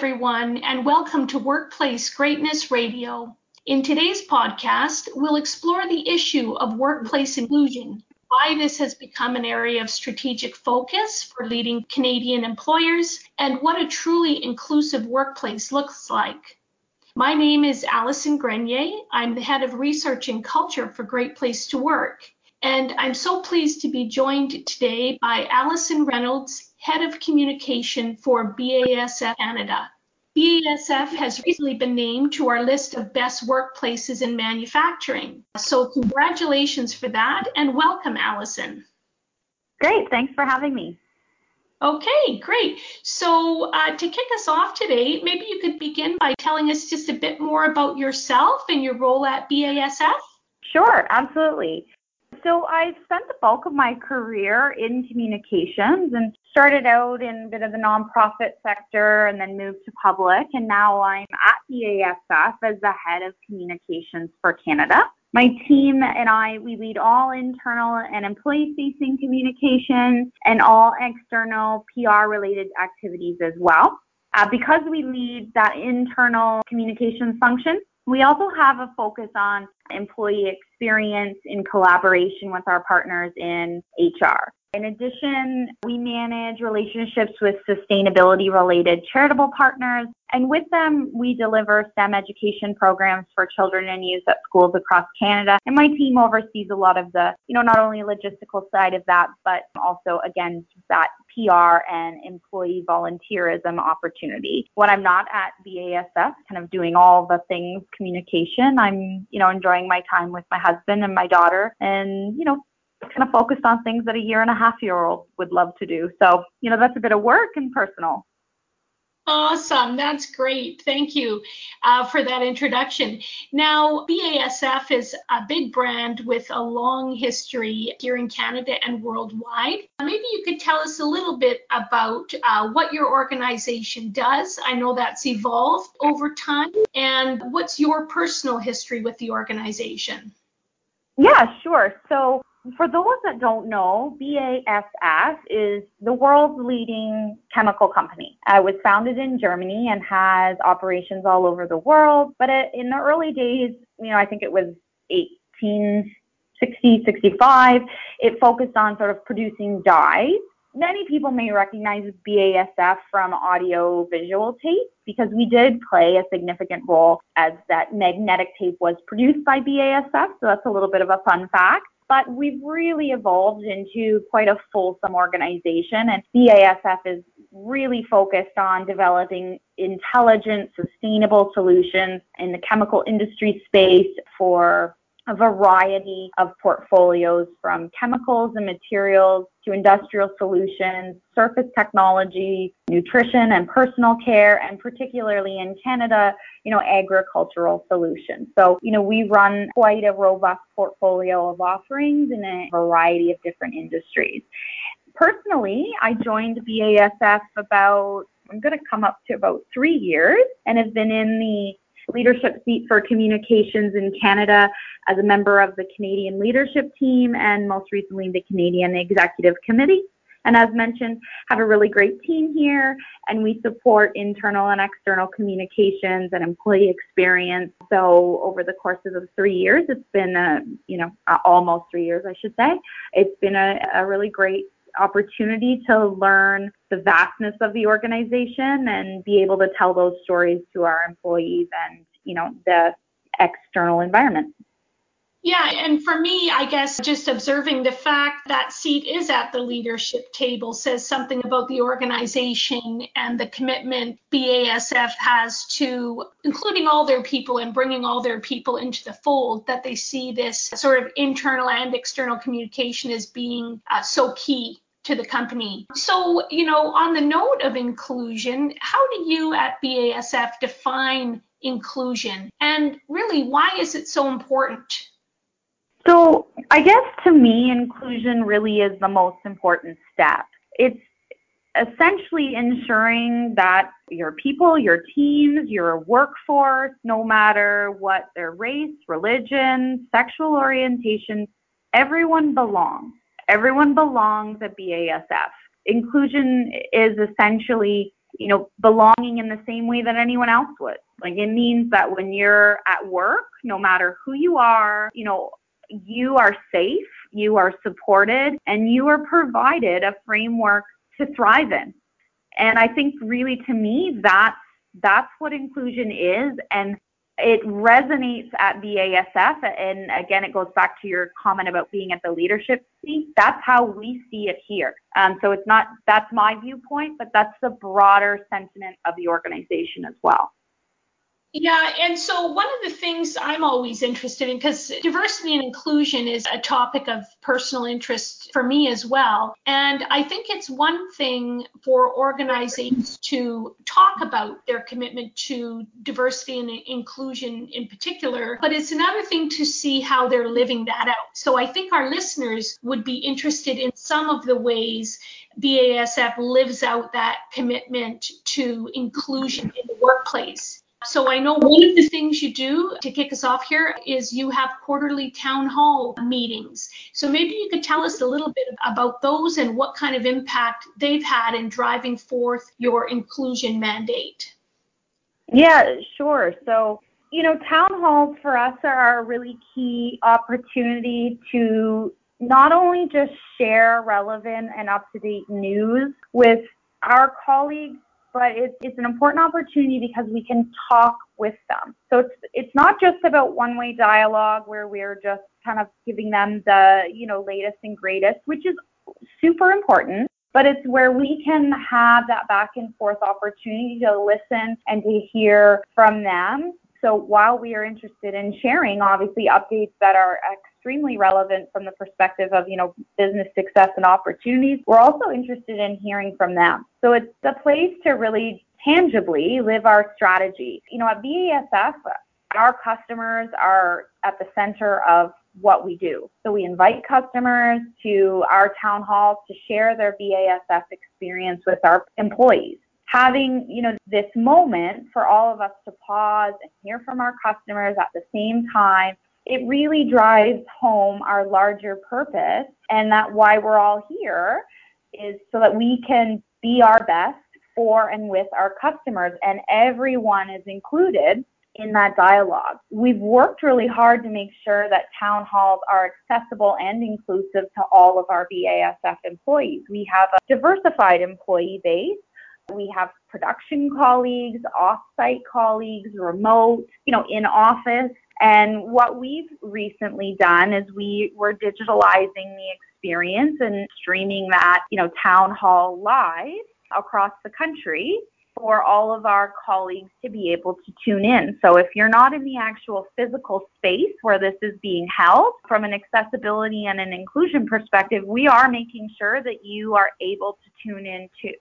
everyone, and welcome to Workplace Greatness Radio. In today's podcast, we'll explore the issue of workplace inclusion, why this has become an area of strategic focus for leading Canadian employers, and what a truly inclusive workplace looks like. My name is Allison Grenier. I'm the head of research and culture for Great Place to Work. And I'm so pleased to be joined today by Allison Reynolds, Head of Communication for BASF Canada. BASF has recently been named to our list of best workplaces in manufacturing. So, congratulations for that and welcome, Allison. Great, thanks for having me. Okay, great. So, uh, to kick us off today, maybe you could begin by telling us just a bit more about yourself and your role at BASF. Sure, absolutely so I spent the bulk of my career in communications and started out in a bit of the nonprofit sector and then moved to public. And now I'm at the ASF as the head of communications for Canada. My team and I, we lead all internal and employee facing communications and all external PR related activities as well. Uh, because we lead that internal communications function, we also have a focus on employee experience in collaboration with our partners in HR. In addition, we manage relationships with sustainability related charitable partners, and with them, we deliver STEM education programs for children and youth at schools across Canada. And my team oversees a lot of the, you know, not only logistical side of that, but also, again, that PR and employee volunteerism opportunity. When I'm not at BASF, kind of doing all the things communication, I'm, you know, enjoying my time with my husband and my daughter and, you know, kind of focused on things that a year and a half year old would love to do. So, you know, that's a bit of work and personal. Awesome. That's great. Thank you uh, for that introduction. Now, BASF is a big brand with a long history here in Canada and worldwide. Maybe you could tell us a little bit about uh, what your organization does. I know that's evolved over time. And what's your personal history with the organization? Yeah, sure. So, for those that don't know, BASF is the world's leading chemical company. Uh, it was founded in Germany and has operations all over the world. But in the early days, you know, I think it was 1860, 65, it focused on sort of producing dyes. Many people may recognize BASF from audio visual tape because we did play a significant role as that magnetic tape was produced by BASF. So that's a little bit of a fun fact but we've really evolved into quite a fulsome organization and BASF is really focused on developing intelligent, sustainable solutions in the chemical industry space for a variety of portfolios from chemicals and materials to industrial solutions, surface technology, nutrition and personal care, and particularly in Canada, you know, agricultural solutions. So, you know, we run quite a robust portfolio of offerings in a variety of different industries. Personally, I joined BASF about I'm going to come up to about three years and have been in the leadership seat for communications in Canada as a member of the Canadian leadership team and most recently the Canadian Executive Committee. And as mentioned, have a really great team here and we support internal and external communications and employee experience. So over the course of the three years, it's been, a, you know, almost three years, I should say. It's been a, a really great opportunity to learn the vastness of the organization and be able to tell those stories to our employees and you know the external environment. Yeah, and for me, I guess just observing the fact that seat is at the leadership table says something about the organization and the commitment BASF has to including all their people and bringing all their people into the fold, that they see this sort of internal and external communication as being uh, so key to the company. So, you know, on the note of inclusion, how do you at BASF define inclusion? And really, why is it so important? So, I guess to me, inclusion really is the most important step. It's essentially ensuring that your people, your teams, your workforce, no matter what their race, religion, sexual orientation, everyone belongs. Everyone belongs at BASF. Inclusion is essentially you know, belonging in the same way that anyone else would. Like it means that when you're at work, no matter who you are, you know, you are safe, you are supported, and you are provided a framework to thrive in. And I think really to me that's that's what inclusion is and it resonates at BASF and again it goes back to your comment about being at the leadership seat. That's how we see it here. Um, so it's not that's my viewpoint but that's the broader sentiment of the organization as well. Yeah, and so one of the things I'm always interested in, because diversity and inclusion is a topic of personal interest for me as well. And I think it's one thing for organizations to talk about their commitment to diversity and inclusion in particular, but it's another thing to see how they're living that out. So I think our listeners would be interested in some of the ways BASF lives out that commitment to inclusion in the workplace. So I know one of the things you do to kick us off here is you have quarterly town hall meetings. So maybe you could tell us a little bit about those and what kind of impact they've had in driving forth your inclusion mandate. Yeah, sure. So, you know, town halls for us are a really key opportunity to not only just share relevant and up to date news with our colleagues but it's, it's an important opportunity because we can talk with them. So it's it's not just about one-way dialogue where we're just kind of giving them the you know latest and greatest, which is super important. But it's where we can have that back and forth opportunity to listen and to hear from them. So while we are interested in sharing, obviously, updates that are extremely relevant from the perspective of, you know, business success and opportunities. We're also interested in hearing from them. So it's a place to really tangibly live our strategy. You know, at BASF, our customers are at the center of what we do. So we invite customers to our town halls to share their BASF experience with our employees. Having, you know, this moment for all of us to pause and hear from our customers at the same time it really drives home our larger purpose and that why we're all here is so that we can be our best for and with our customers and everyone is included in that dialogue. We've worked really hard to make sure that town halls are accessible and inclusive to all of our BASF employees. We have a diversified employee base. We have production colleagues, off-site colleagues, remote, you know, in office and what we've recently done is we were digitalizing the experience and streaming that, you know, town hall live across the country for all of our colleagues to be able to tune in. So if you're not in the actual physical space where this is being held, from an accessibility and an inclusion perspective, we are making sure that you are able to tune in too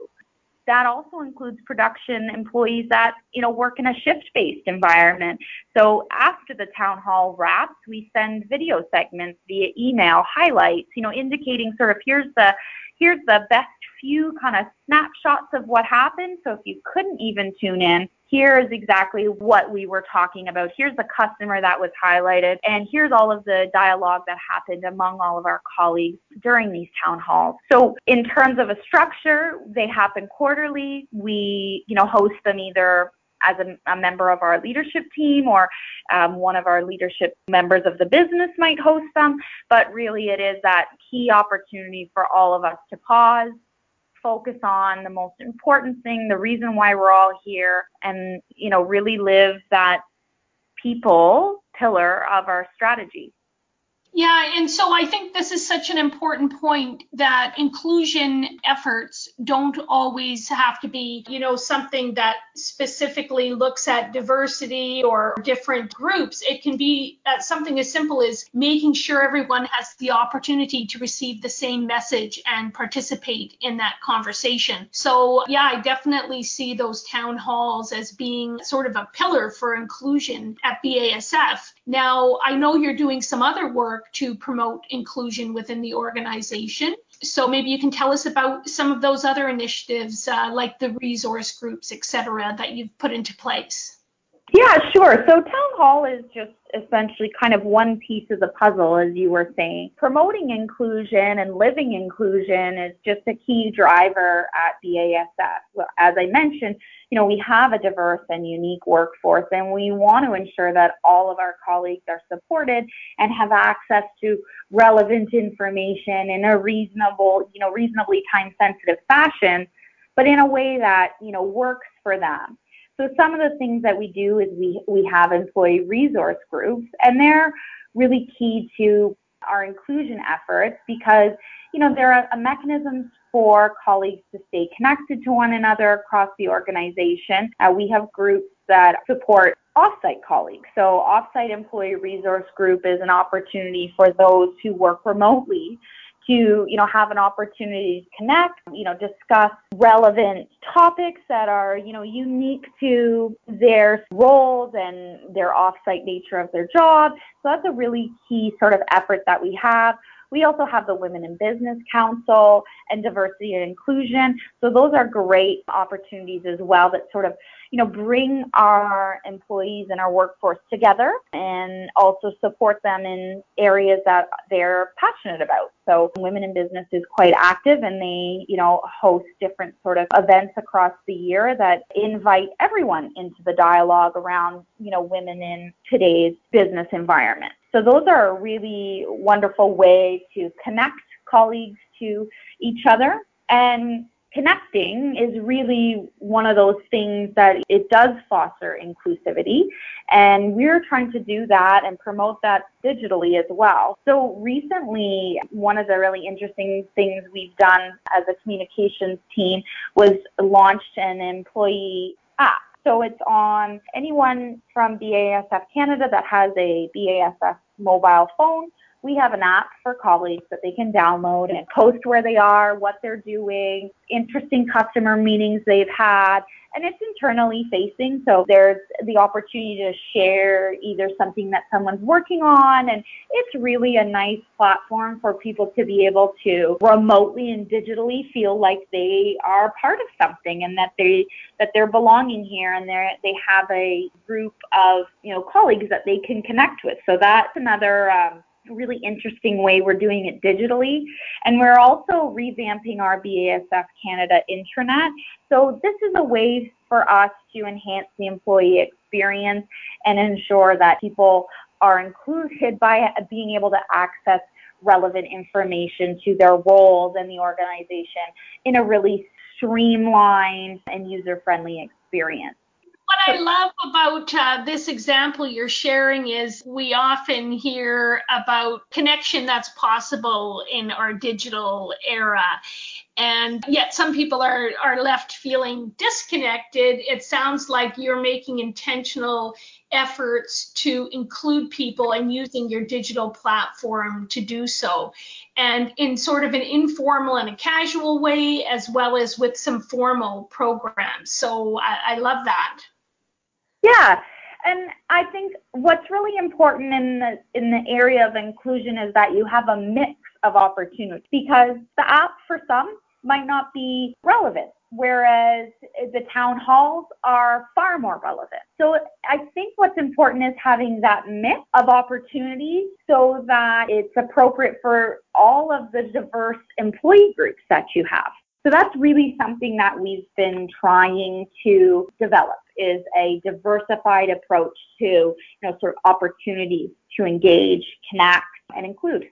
that also includes production employees that you know work in a shift-based environment. So after the town hall wraps, we send video segments via email, highlights, you know, indicating sort of here's the here's the best few kind of snapshots of what happened. So if you couldn't even tune in, here is exactly what we were talking about. Here's the customer that was highlighted, and here's all of the dialogue that happened among all of our colleagues during these town halls. So in terms of a structure, they happen quarterly. We, you know, host them either as a, a, member of our leadership team or um, one of our leadership members of the business might host them. But really, it is that key opportunity for all of us to pause, focus on the most important thing, the reason why we're all here, and you know really live that people pillar of our strategy. Yeah, and so I think this is such an important point that inclusion efforts don't always have to be, you know, something that specifically looks at diversity or different groups. It can be uh, something as simple as making sure everyone has the opportunity to receive the same message and participate in that conversation. So, yeah, I definitely see those town halls as being sort of a pillar for inclusion at BASF. Now, I know you're doing some other work to promote inclusion within the organization. So maybe you can tell us about some of those other initiatives, uh, like the resource groups, et cetera, that you've put into place. Yeah, sure. So town hall is just essentially kind of one piece of the puzzle, as you were saying. Promoting inclusion and living inclusion is just a key driver at BASF. Well, as I mentioned, you know, we have a diverse and unique workforce and we want to ensure that all of our colleagues are supported and have access to relevant information in a reasonable, you know, reasonably time sensitive fashion, but in a way that, you know, works for them. So some of the things that we do is we, we have employee resource groups and they're really key to our inclusion efforts because, you know, there are mechanisms for colleagues to stay connected to one another across the organization. Uh, we have groups that support offsite colleagues. So offsite employee resource group is an opportunity for those who work remotely to, you know, have an opportunity to connect, you know, discuss relevant topics that are, you know, unique to their roles and their offsite nature of their job. So that's a really key sort of effort that we have. We also have the Women in Business Council and Diversity and Inclusion. So those are great opportunities as well that sort of, you know, bring our employees and our workforce together and also support them in areas that they're passionate about. So Women in Business is quite active and they, you know, host different sort of events across the year that invite everyone into the dialogue around, you know, women in today's business environment. So those are a really wonderful way to connect colleagues to each other. And connecting is really one of those things that it does foster inclusivity. And we're trying to do that and promote that digitally as well. So recently, one of the really interesting things we've done as a communications team was launched an employee app so it's on anyone from BASF Canada that has a BASF mobile phone. We have an app for colleagues that they can download and post where they are, what they're doing, interesting customer meetings they've had, and it's internally facing. So there's the opportunity to share either something that someone's working on, and it's really a nice platform for people to be able to remotely and digitally feel like they are part of something and that they that they're belonging here and they they have a group of you know colleagues that they can connect with. So that's another. Um, really interesting way we're doing it digitally. And we're also revamping our BASF Canada intranet. So this is a way for us to enhance the employee experience and ensure that people are included by being able to access relevant information to their roles in the organization in a really streamlined and user-friendly experience what I love about uh, this example you're sharing is we often hear about connection that's possible in our digital era. And yet some people are, are left feeling disconnected. It sounds like you're making intentional efforts to include people and using your digital platform to do so. And in sort of an informal and a casual way, as well as with some formal programs. So I, I love that. Yeah. And I think what's really important in the in the area of inclusion is that you have a mix of opportunities because the app for some might not be relevant whereas the town halls are far more relevant. So I think what's important is having that mix of opportunities so that it's appropriate for all of the diverse employee groups that you have. So that's really something that we've been trying to develop is a diversified approach to, you know, sort of opportunities to engage, connect, and include.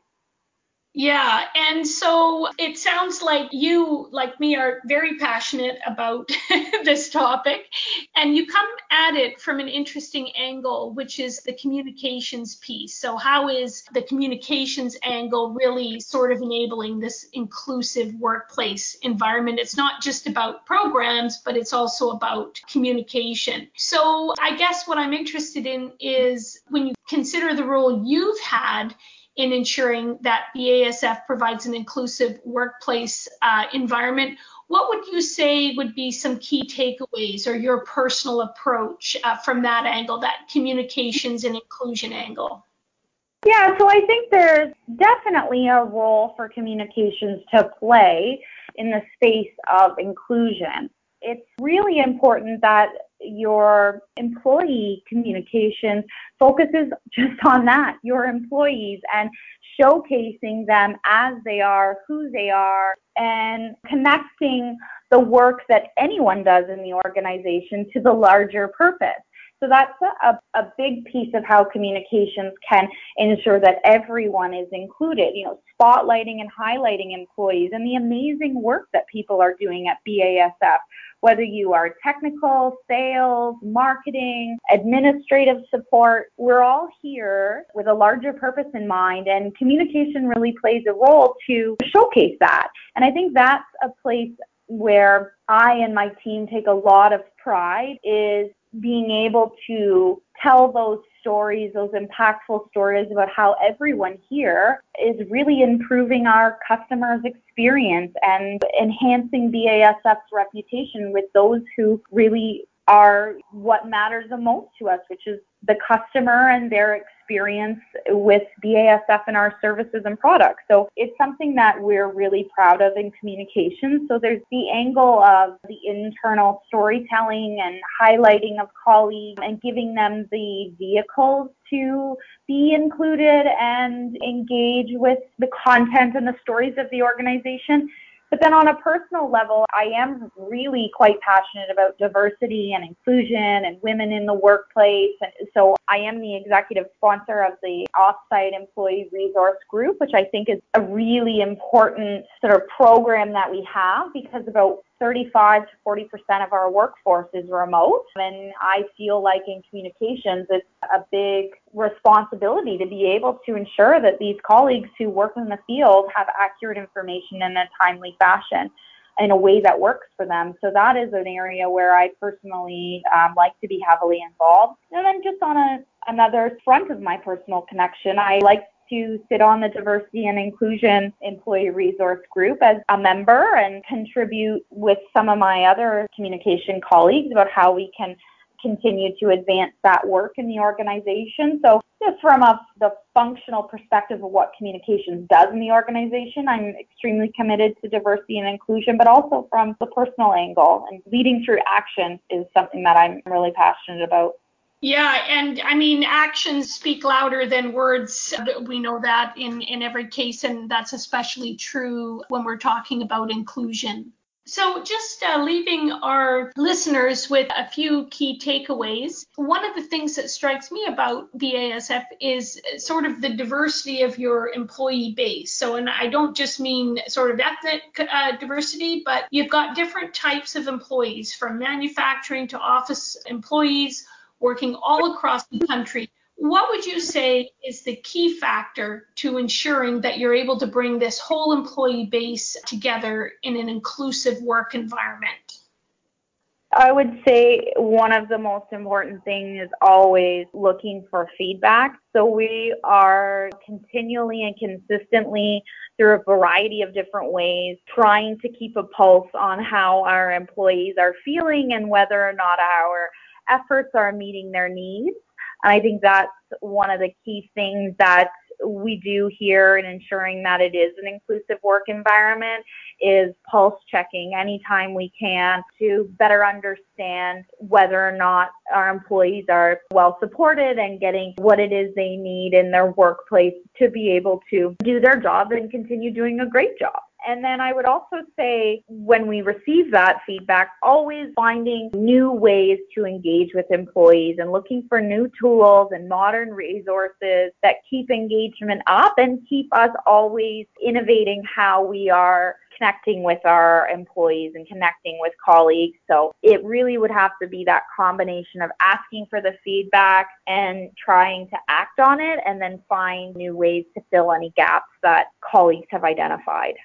Yeah, and so it sounds like you, like me, are very passionate about this topic, and you come at it from an interesting angle, which is the communications piece. So, how is the communications angle really sort of enabling this inclusive workplace environment? It's not just about programs, but it's also about communication. So, I guess what I'm interested in is when you consider the role you've had in ensuring that BASF provides an inclusive workplace uh, environment. What would you say would be some key takeaways or your personal approach uh, from that angle, that communications and inclusion angle? Yeah, so I think there's definitely a role for communications to play in the space of inclusion. It's really important that your employee communications focuses just on that, your employees, and showcasing them as they are, who they are, and connecting the work that anyone does in the organization to the larger purpose. So that's a, a big piece of how communications can ensure that everyone is included, you know, spotlighting and highlighting employees and the amazing work that people are doing at BASF, whether you are technical, sales, marketing, administrative support, we're all here with a larger purpose in mind and communication really plays a role to showcase that. And I think that's a place where I and my team take a lot of pride is being able to tell those stories, those impactful stories about how everyone here is really improving our customers' experience and enhancing BASF's reputation with those who really are what matters the most to us, which is the customer and their experience with BASF and our services and products. So it's something that we're really proud of in communication. So there's the angle of the internal storytelling and highlighting of colleagues and giving them the vehicles to be included and engage with the content and the stories of the organization. But then on a personal level, I am really quite passionate about diversity and inclusion and women in the workplace. And so I am the executive sponsor of the Offsite Employee Resource Group, which I think is a really important sort of program that we have because about 35 to 40 percent of our workforce is remote. And I feel like in communications, it's a big responsibility to be able to ensure that these colleagues who work in the field have accurate information in a timely fashion in a way that works for them. So that is an area where I personally um, like to be heavily involved. And then just on a, another front of my personal connection, I like to sit on the diversity and inclusion employee resource group as a member and contribute with some of my other communication colleagues about how we can continue to advance that work in the organization. So just from a, the functional perspective of what communications does in the organization, I'm extremely committed to diversity and inclusion, but also from the personal angle and leading through action is something that I'm really passionate about. Yeah, and I mean, actions speak louder than words. We know that in, in every case, and that's especially true when we're talking about inclusion. So, just uh, leaving our listeners with a few key takeaways. One of the things that strikes me about BASF is sort of the diversity of your employee base. So, and I don't just mean sort of ethnic uh, diversity, but you've got different types of employees from manufacturing to office employees working all across the country. What would you say is the key factor to ensuring that you're able to bring this whole employee base together in an inclusive work environment? I would say one of the most important things is always looking for feedback. So we are continually and consistently through a variety of different ways trying to keep a pulse on how our employees are feeling and whether or not our efforts are meeting their needs. And I think that's one of the key things that we do here in ensuring that it is an inclusive work environment is pulse checking anytime we can to better understand whether or not our employees are well supported and getting what it is they need in their workplace to be able to do their job and continue doing a great job. And then I would also say when we receive that feedback, always finding new ways to engage with employees and looking for new tools and modern resources that keep engagement up and keep us always innovating how we are connecting with our employees and connecting with colleagues. So it really would have to be that combination of asking for the feedback and trying to act on it and then find new ways to fill any gaps that colleagues have identified.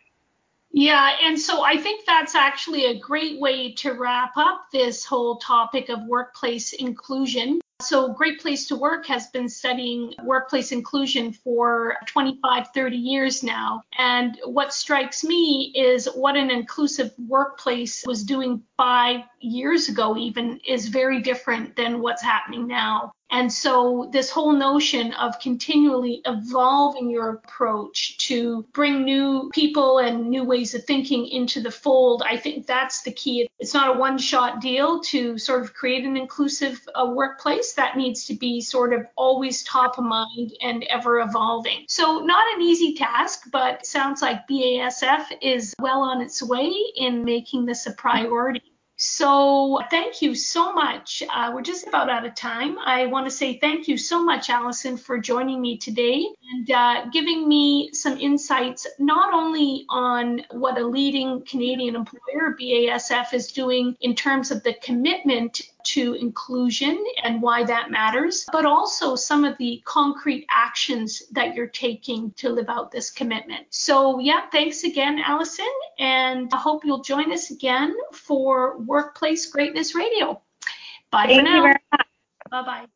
Yeah, and so I think that's actually a great way to wrap up this whole topic of workplace inclusion. So, Great Place to Work has been studying workplace inclusion for 25, 30 years now. And what strikes me is what an inclusive workplace was doing five years ago, even, is very different than what's happening now. And so, this whole notion of continually evolving your approach to bring new people and new ways of thinking into the fold, I think that's the key. It's not a one shot deal to sort of create an inclusive uh, workplace. That needs to be sort of always top of mind and ever evolving. So, not an easy task, but sounds like BASF is well on its way in making this a priority. So thank you so much. Uh, we're just about out of time. I want to say thank you so much, Allison, for joining me today and uh, giving me some insights not only on what a leading Canadian employer, BASF, is doing in terms of the commitment to inclusion and why that matters, but also some of the concrete actions that you're taking to live out this commitment. So, yeah, thanks again, Allison, and I hope you'll join us again for Workplace Greatness Radio. Bye Thank for now. Bye bye.